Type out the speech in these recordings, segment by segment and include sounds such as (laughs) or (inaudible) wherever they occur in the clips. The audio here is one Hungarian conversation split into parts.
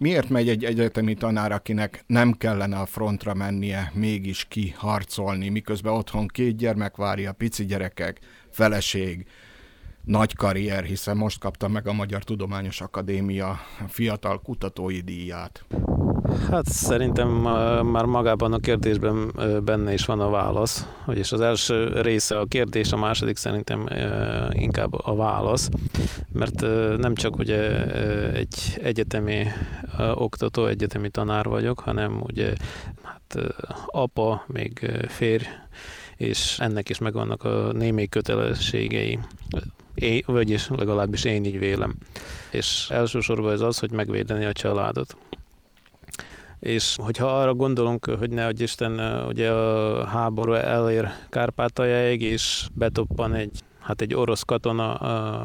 Miért megy egy egyetemi tanár, akinek nem kellene a frontra mennie, mégis kiharcolni, miközben otthon két gyermek várja, pici gyerekek, feleség, nagy karrier, hiszen most kapta meg a Magyar Tudományos Akadémia fiatal kutatói díját. Hát szerintem már magában a kérdésben benne is van a válasz, vagyis az első része a kérdés, a második szerintem inkább a válasz, mert nem csak ugye egy egyetemi oktató, egyetemi tanár vagyok, hanem ugye hát apa, még férj, és ennek is megvannak a némi kötelességei, én, vagyis legalábbis én így vélem. És elsősorban ez az, hogy megvédeni a családot. És hogyha arra gondolunk, hogy ne hogy Isten, ugye a háború elér Kárpátaljáig, és betoppan egy hát egy orosz katona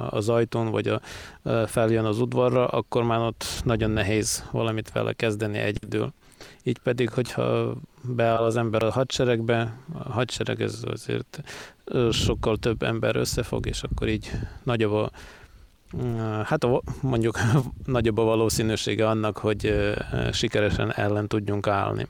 az ajtón, vagy a, feljön az udvarra, akkor már ott nagyon nehéz valamit vele kezdeni egyedül. Így pedig, hogyha beáll az ember a hadseregbe, a hadsereg ez azért sokkal több ember összefog, és akkor így nagyobb a Hát mondjuk (laughs) nagyobb a valószínűsége annak, hogy sikeresen ellen tudjunk állni.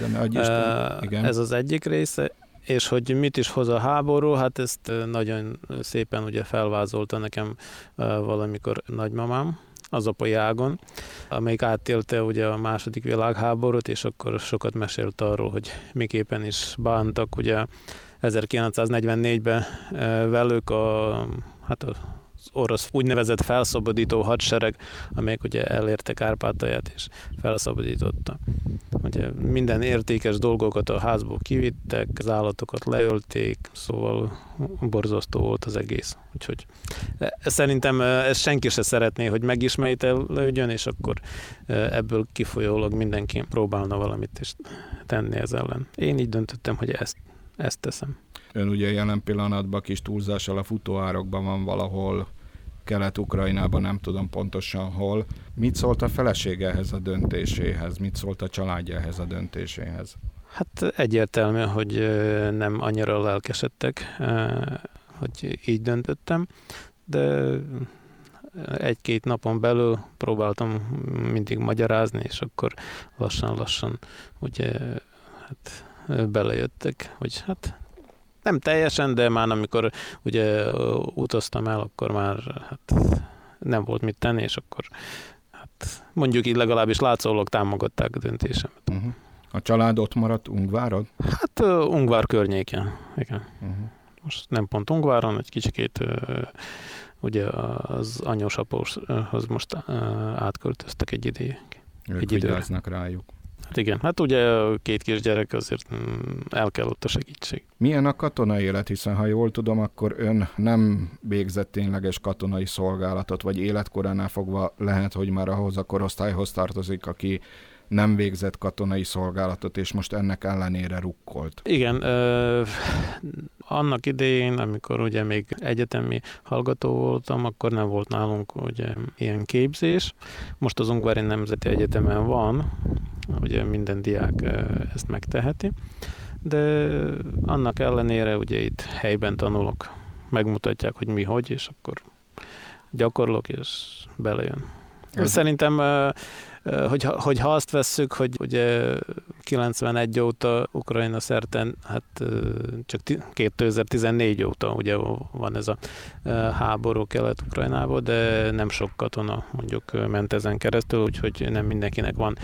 De ne Isten, igen. Ez az egyik része, és hogy mit is hoz a háború, hát ezt nagyon szépen ugye felvázolta nekem valamikor nagymamám, az apai ágon, amelyik átélte ugye a második világháborút, és akkor sokat mesélt arról, hogy miképpen is bántak ugye 1944-ben velük a, hát a orosz úgynevezett felszabadító hadsereg, amelyek ugye elérte Kárpátalját és felszabadította. Ugye minden értékes dolgokat a házból kivittek, az állatokat leölték, szóval borzasztó volt az egész. Úgyhogy e, szerintem e, ezt senki se szeretné, hogy megismételődjön, és akkor e, ebből kifolyólag mindenki próbálna valamit is tenni ez ellen. Én így döntöttem, hogy ezt, ezt teszem. Ön ugye jelen pillanatban kis túlzással a futóárokban van valahol Kelet-Ukrajnában, nem tudom pontosan hol. Mit szólt a felesége ehhez a döntéséhez? Mit szólt a családja ehhez a döntéséhez? Hát egyértelmű, hogy nem annyira lelkesedtek, hogy így döntöttem, de egy-két napon belül próbáltam mindig magyarázni, és akkor lassan-lassan ugye hát belejöttek, hogy hát nem teljesen, de már amikor ugye utaztam el, akkor már hát nem volt mit tenni, és akkor hát mondjuk így legalábbis látszólag támogatták a döntésemet. Uh-huh. A család ott maradt Ungvárod? Hát uh, Ungvár környéken, igen. Uh-huh. Most nem pont Ungváron, egy kicsikét uh, ugye az anyós apóshoz most uh, átköltöztek egy ideig. Ők egy vigyáznak időre. rájuk. Hát igen, hát ugye két kisgyerek azért mm, el kell ott a segítség. Milyen a katonai élet, hiszen ha jól tudom, akkor ön nem végzett tényleges katonai szolgálatot, vagy életkoránál fogva lehet, hogy már ahhoz a korosztályhoz tartozik, aki nem végzett katonai szolgálatot, és most ennek ellenére rukkolt. Igen, ö, annak idején, amikor ugye még egyetemi hallgató voltam, akkor nem volt nálunk ugye ilyen képzés. Most az Ungvári Nemzeti Egyetemen van, ugye minden diák ezt megteheti, de annak ellenére ugye itt helyben tanulok, megmutatják, hogy mi hogy, és akkor gyakorlok, és belejön. Ez... Szerintem Hogyha, hogyha azt vesszük, hogy ugye 91 óta Ukrajna szerten, hát csak 2014 óta ugye van ez a háború Kelet-Ukrajnában, de nem sok katona mondjuk ment ezen keresztül, úgyhogy nem mindenkinek van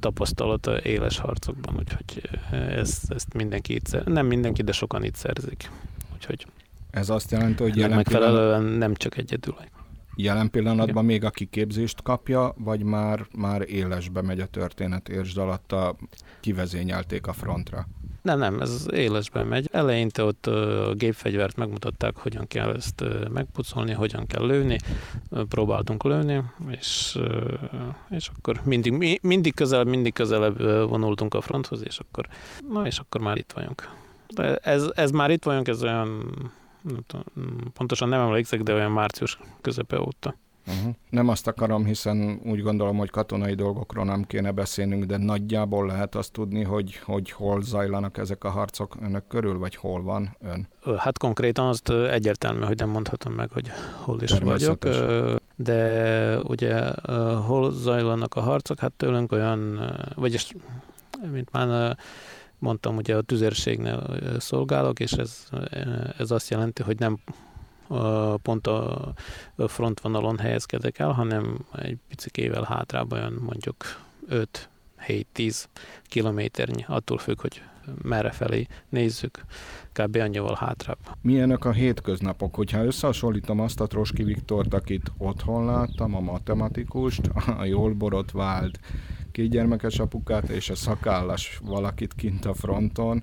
tapasztalata éles harcokban, úgyhogy ezt, ezt mindenki itt szer, nem mindenki, de sokan itt szerzik. Úgyhogy ez azt jelenti, hogy jelen megfelelően pillanat... nem csak egyedül. Jelen pillanatban Igen. még a kiképzést kapja, vagy már, már élesbe megy a történet, értsd alatta kivezényelték a frontra? Nem, nem, ez élesben megy. Eleinte ott a gépfegyvert megmutatták, hogyan kell ezt megpucolni, hogyan kell lőni. Próbáltunk lőni, és, és akkor mindig, mindig közelebb, mindig közelebb vonultunk a fronthoz, és akkor, na és akkor már itt vagyunk. De ez, ez már itt vagyunk, ez olyan pontosan nem emlékszek, de olyan március közepe óta. Uh-huh. Nem azt akarom, hiszen úgy gondolom, hogy katonai dolgokról nem kéne beszélnünk, de nagyjából lehet azt tudni, hogy, hogy hol zajlanak ezek a harcok önök körül, vagy hol van ön? Hát konkrétan azt egyértelmű, hogy nem mondhatom meg, hogy hol is vagyok. De ugye hol zajlanak a harcok? Hát tőlünk olyan, vagyis mint már mondtam, ugye a tüzérségnél szolgálok, és ez, ez azt jelenti, hogy nem pont a frontvonalon helyezkedek el, hanem egy picikével hátrább olyan mondjuk 5-7-10 kilométernyi, attól függ, hogy merre felé nézzük, kb. annyival hátrább. Milyenek a hétköznapok? Hogyha összehasonlítom azt a Troski Viktort, akit otthon láttam, a matematikust, a jól borotvált kétgyermekes apukát és a szakállas valakit kint a fronton,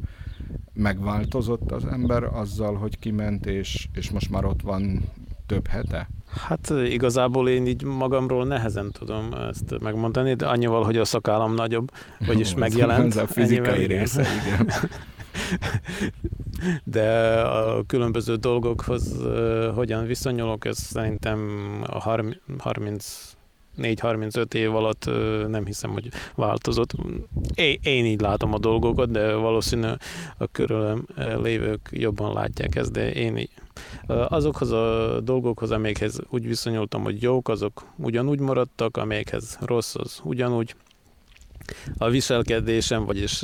megváltozott az ember azzal, hogy kiment, és, és most már ott van több hete? Hát igazából én így magamról nehezen tudom ezt megmondani, de annyival, hogy a szakállam nagyobb, vagyis (laughs) Jó, megjelent. Ez a fizikai része, igen. (laughs) De a különböző dolgokhoz hogyan viszonyulok, ez szerintem a 30 4-35 év alatt nem hiszem, hogy változott. Én, én így látom a dolgokat, de valószínű a körülem lévők jobban látják ezt, de én így. Azokhoz a dolgokhoz, amelyekhez úgy viszonyultam, hogy jók, azok ugyanúgy maradtak, amelyekhez rossz, az ugyanúgy a viselkedésem, vagyis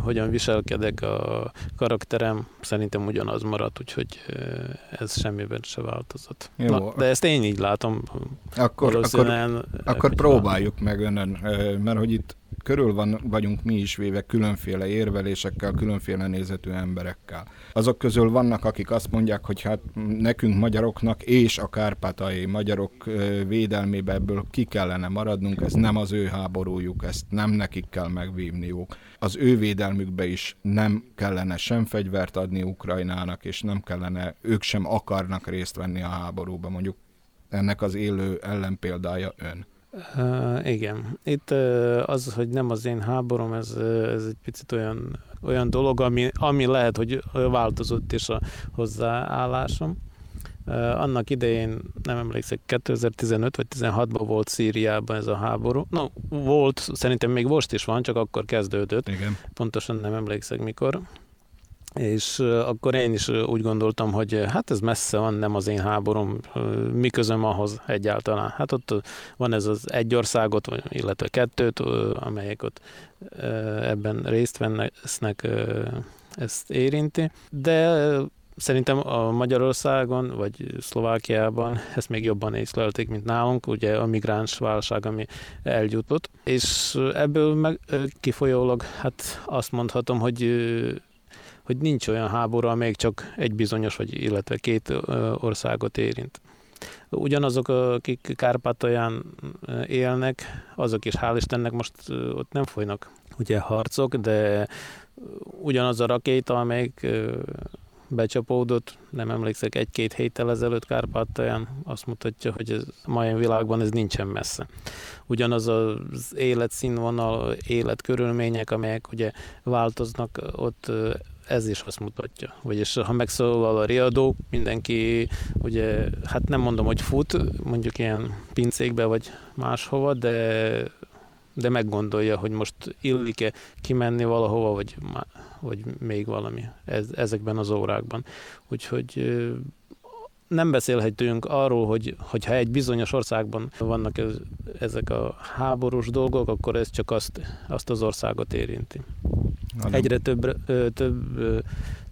hogyan viselkedek a karakterem, szerintem ugyanaz maradt, úgyhogy ez semmiben se változott. Jó. Na, de ezt én így látom. Akkor, akkor, akkor próbáljuk meg önön, mert hogy itt körül van, vagyunk mi is véve különféle érvelésekkel, különféle nézetű emberekkel. Azok közül vannak, akik azt mondják, hogy hát nekünk magyaroknak és a kárpátai magyarok védelmébe ebből ki kellene maradnunk, ez nem az ő háborújuk, ezt nem nekik kell megvívniuk. Az ő védelmükbe is nem kellene sem fegyvert adni Ukrajnának, és nem kellene, ők sem akarnak részt venni a háborúba, mondjuk ennek az élő ellenpéldája ön. Uh, igen. Itt uh, az, hogy nem az én háborom, ez, uh, ez egy picit olyan, olyan dolog, ami, ami lehet, hogy változott is a hozzáállásom. Uh, annak idején, nem emlékszek, 2015 vagy 16-ban volt Szíriában ez a háború. No, volt, szerintem még most is van, csak akkor kezdődött. Igen. Pontosan nem emlékszek mikor és akkor én is úgy gondoltam, hogy hát ez messze van, nem az én háborom, mi közöm ahhoz egyáltalán. Hát ott van ez az egy országot, illetve kettőt, amelyek ott ebben részt vesznek, ezt érinti, de Szerintem a Magyarországon vagy Szlovákiában ezt még jobban észlelték, mint nálunk, ugye a migráns válság, ami eljutott, és ebből meg kifolyólag hát azt mondhatom, hogy hogy nincs olyan háború, amelyik csak egy bizonyos, vagy illetve két országot érint. Ugyanazok, akik Kárpátalján élnek, azok is hál' Istennek most ott nem folynak ugye harcok, de ugyanaz a rakéta, amelyik becsapódott, nem emlékszek, egy-két héttel ezelőtt Kárpátalján, azt mutatja, hogy ez mai világban ez nincsen messze. Ugyanaz az életszínvonal, életkörülmények, amelyek ugye változnak ott ez is azt mutatja. Vagyis ha megszólal a riadó, mindenki ugye, hát nem mondom, hogy fut, mondjuk ilyen pincékbe vagy máshova, de, de meggondolja, hogy most illik-e kimenni valahova, vagy, vagy még valami ez, ezekben az órákban. Úgyhogy nem beszélhetünk arról, hogy, hogyha egy bizonyos országban vannak ez, ezek a háborús dolgok, akkor ez csak azt, azt az országot érinti. Egyre több, több,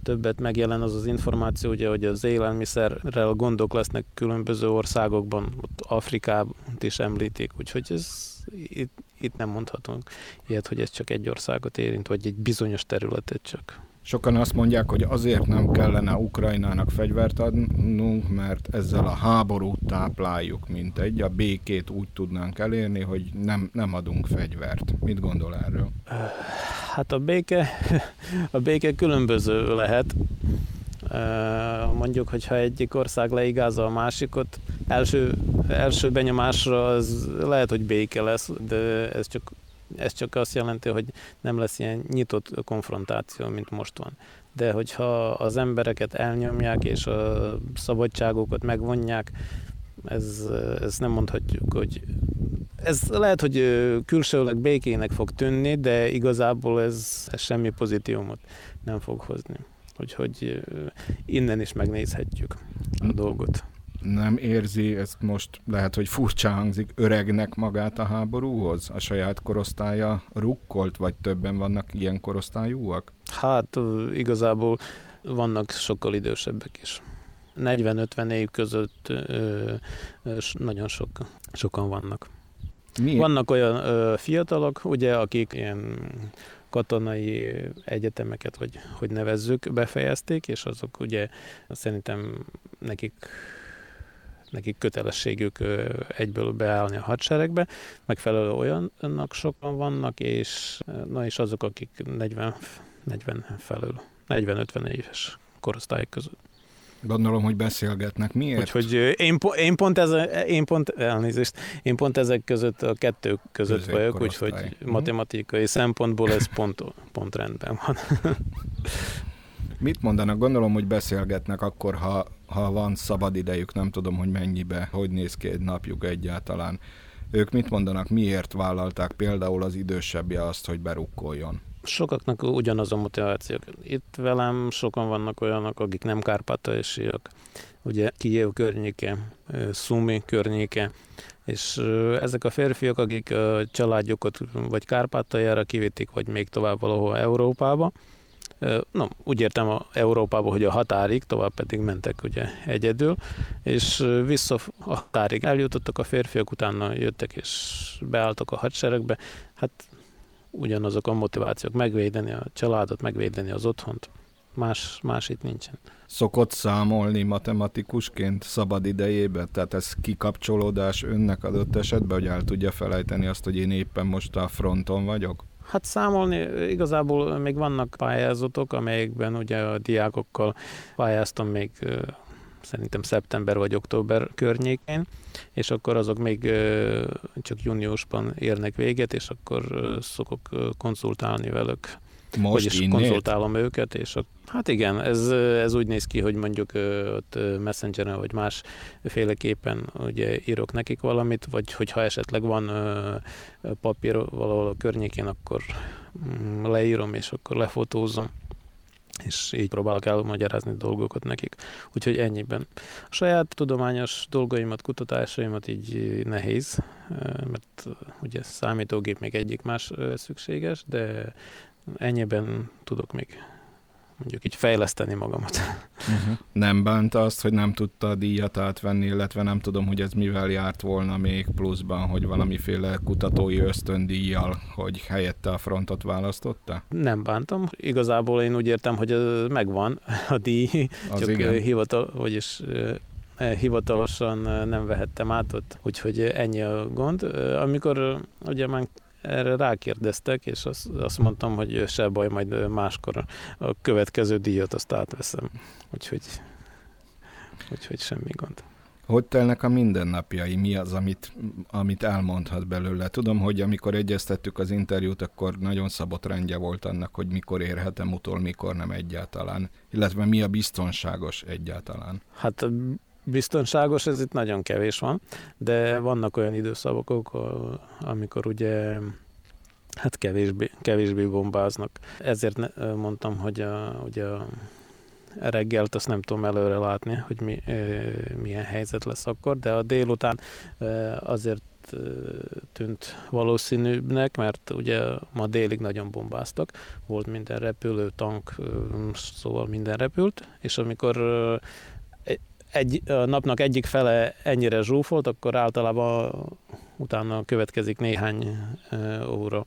többet megjelen az az információ, ugye, hogy az élelmiszerrel gondok lesznek különböző országokban, ott Afrikában is említik, úgyhogy ez itt, itt nem mondhatunk ilyet, hogy ez csak egy országot érint, vagy egy bizonyos területet csak. Sokan azt mondják, hogy azért nem kellene Ukrajnának fegyvert adnunk, mert ezzel a háborút tápláljuk, mint egy. A békét úgy tudnánk elérni, hogy nem, nem adunk fegyvert. Mit gondol erről? Hát a béke, a béke különböző lehet. Mondjuk, hogyha egyik ország leigázza a másikot, első, első benyomásra az lehet, hogy béke lesz, de ez csak ez csak azt jelenti, hogy nem lesz ilyen nyitott konfrontáció, mint most van. De hogyha az embereket elnyomják és a szabadságokat megvonják, ez, ez nem mondhatjuk, hogy ez lehet, hogy külsőleg békének fog tűnni, de igazából ez, ez semmi pozitívumot nem fog hozni. Úgyhogy innen is megnézhetjük a dolgot. Nem érzi, ezt most lehet, hogy furcsa hangzik, öregnek magát a háborúhoz? A saját korosztálya rukkolt, vagy többen vannak ilyen korosztályúak? Hát igazából vannak sokkal idősebbek is. 40-50 év között ö, ö, nagyon sok, sokan vannak. Miért? Vannak olyan ö, fiatalok, ugye, akik ilyen katonai egyetemeket, vagy hogy nevezzük, befejezték, és azok ugye szerintem nekik nekik kötelességük egyből beállni a hadseregbe, megfelelő olyannak sokan vannak, és na és azok, akik 40, 40 felül, 40-50 éves korosztályok között. Gondolom, hogy beszélgetnek. Miért? Úgyhogy én, én, pont ez, én pont, elnézést, én pont ezek között a kettő között vagyok, úgyhogy uh-huh. matematikai szempontból ez pont, pont rendben van. (laughs) Mit mondanak? Gondolom, hogy beszélgetnek akkor, ha, ha van szabad idejük, nem tudom, hogy mennyibe, hogy néz ki egy napjuk egyáltalán. Ők mit mondanak, miért vállalták például az idősebbje azt, hogy berukkoljon? Sokaknak ugyanaz a motiváció. Itt velem sokan vannak olyanok, akik nem kárpátaisiak, ugye Kijev környéke, Szumi környéke, és ezek a férfiak, akik a családjukat vagy Kárpátaljára kivitték, vagy még tovább valahol Európába, No, úgy értem a Európába, hogy a határig, tovább pedig mentek ugye egyedül, és vissza a határig eljutottak a férfiak, utána jöttek és beálltak a hadseregbe. Hát ugyanazok a motivációk, megvédeni a családot, megvédeni az otthont. Más, más itt nincsen. Szokott számolni matematikusként szabad idejében? Tehát ez kikapcsolódás önnek adott esetben, hogy el tudja felejteni azt, hogy én éppen most a fronton vagyok? Hát számolni igazából még vannak pályázatok, amelyekben ugye a diákokkal pályáztam még szerintem szeptember vagy október környékén, és akkor azok még csak júniusban érnek véget, és akkor szokok konzultálni velük. Most Vagyis innét? konzultálom őket, és a, hát igen, ez, ez úgy néz ki, hogy mondjuk ott Messengeren vagy más féleképpen ugye írok nekik valamit, vagy hogyha esetleg van papír valahol a környékén, akkor mm, leírom, és akkor lefotózom és így próbálok elmagyarázni dolgokat nekik. Úgyhogy ennyiben. A saját tudományos dolgaimat, kutatásaimat így nehéz, mert ugye számítógép még egyik más szükséges, de ennyiben tudok még mondjuk így fejleszteni magamat. Uh-huh. Nem bánta azt, hogy nem tudta a díjat átvenni, illetve nem tudom, hogy ez mivel járt volna még pluszban, hogy valamiféle kutatói ösztöndíjjal, hogy helyette a frontot választotta? Nem bántam. Igazából én úgy értem, hogy megvan a díj, az csak igen. hivatal, vagyis hivatalosan nem vehettem át ott, úgyhogy ennyi a gond. Amikor ugye már erre rákérdeztek, és azt, azt mondtam, hogy se baj, majd máskor a következő díjat azt átveszem. Úgyhogy, úgyhogy semmi gond. Hogy telnek a mindennapjai? Mi az, amit, amit elmondhat belőle? Tudom, hogy amikor egyeztettük az interjút, akkor nagyon szabott rendje volt annak, hogy mikor érhetem utol, mikor nem egyáltalán. Illetve mi a biztonságos egyáltalán? Hát biztonságos, ez itt nagyon kevés van, de vannak olyan időszakok, amikor ugye hát kevésbé, kevésbé bombáznak. Ezért mondtam, hogy a, ugye a reggelt azt nem tudom előre látni, hogy mi, milyen helyzet lesz akkor, de a délután azért tűnt valószínűbbnek, mert ugye ma délig nagyon bombáztak, volt minden repülő, tank, szóval minden repült, és amikor egy, a napnak egyik fele ennyire zsúfolt, akkor általában utána következik néhány óra,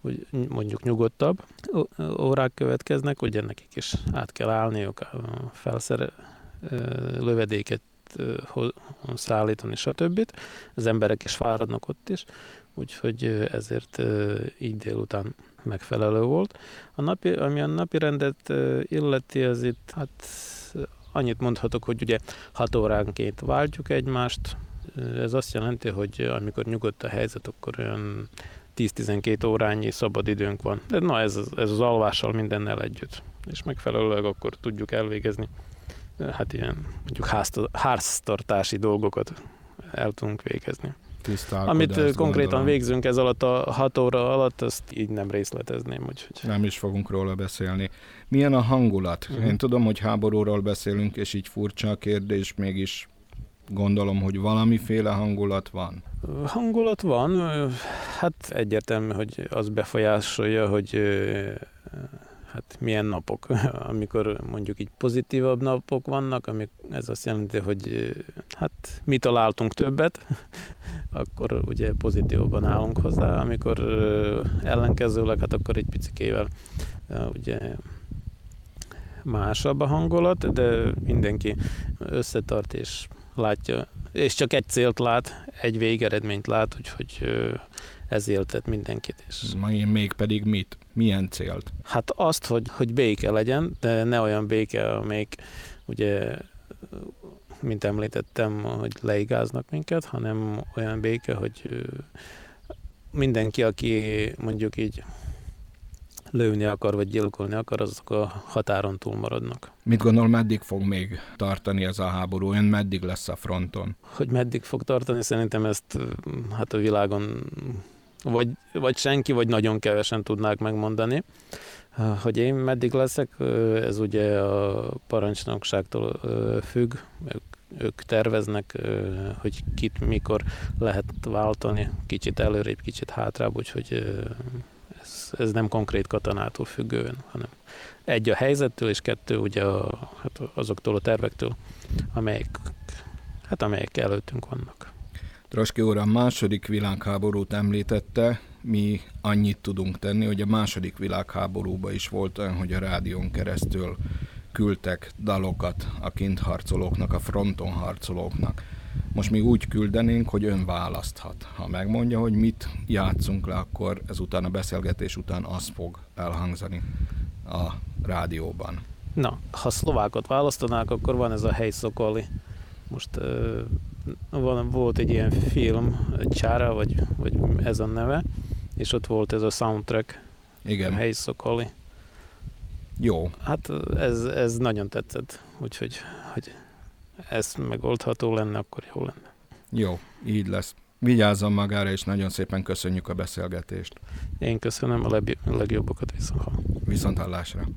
hogy mondjuk nyugodtabb órák következnek, ugye nekik is át kell állniuk, felszere, lövedéket szállítani, stb. Az emberek is fáradnak ott is, úgyhogy ezért így délután megfelelő volt. A napi, ami a napi rendet illeti, az itt hát Annyit mondhatok, hogy ugye 6 óránként váltjuk egymást. Ez azt jelenti, hogy amikor nyugodt a helyzet, akkor olyan 10-12 órányi szabad időnk van. De na ez, ez az alvással mindennel együtt. És megfelelőleg akkor tudjuk elvégezni hát ilyen mondjuk háztartási dolgokat el tudunk végezni. Amit konkrétan gondolom. végzünk ez alatt a hat óra alatt, azt így nem részletezném. Úgyhogy... Nem is fogunk róla beszélni. Milyen a hangulat? Uh-huh. Én tudom, hogy háborúról beszélünk, és így furcsa a kérdés, mégis gondolom, hogy valamiféle hangulat van. Hangulat van, hát egyértelmű, hogy az befolyásolja, hogy hát milyen napok, (laughs) amikor mondjuk így pozitívabb napok vannak, amik ez azt jelenti, hogy hát mi találtunk többet, (laughs) akkor ugye pozitívabban állunk hozzá, amikor ellenkezőleg, hát akkor egy picikével ugye másabb a hangulat, de mindenki összetart és látja, és csak egy célt lát, egy végeredményt lát, úgyhogy ez éltet mindenkit. És... Még pedig mit? Milyen célt? Hát azt, hogy, hogy béke legyen, de ne olyan béke, amelyik ugye mint említettem, hogy leigáznak minket, hanem olyan béke, hogy mindenki, aki mondjuk így lőni akar, vagy gyilkolni akar, azok a határon túl maradnak. Mit gondol, meddig fog még tartani ez a háború? Ön meddig lesz a fronton? Hogy meddig fog tartani, szerintem ezt hát a világon vagy, vagy senki, vagy nagyon kevesen tudnák megmondani. Hogy én meddig leszek, ez ugye a parancsnokságtól függ, ők, ők terveznek, hogy kit mikor lehet váltani, kicsit előrébb, kicsit hátrább, úgyhogy ez, ez nem konkrét katonától függően, hanem egy a helyzettől, és kettő ugye a, hát azoktól a tervektől, amelyek, hát amelyek előttünk vannak. Troski úr, a második világháborút említette, mi annyit tudunk tenni, hogy a második világháborúban is volt olyan, hogy a rádión keresztül küldtek dalokat a kint harcolóknak, a fronton harcolóknak. Most mi úgy küldenénk, hogy ön választhat. Ha megmondja, hogy mit játszunk le, akkor ezután a beszélgetés után az fog elhangzani a rádióban. Na, ha szlovákot választanák, akkor van ez a Szokoli. Most van, volt egy ilyen film, Csára, vagy, vagy ez a neve, és ott volt ez a soundtrack. Igen. Hely Szokoli. Jó. Hát ez, ez nagyon tetszett, úgyhogy hogy ez megoldható lenne, akkor jó lenne. Jó, így lesz. Vigyázzon magára, és nagyon szépen köszönjük a beszélgetést. Én köszönöm a legjobbakat viszont Viszont hallásra.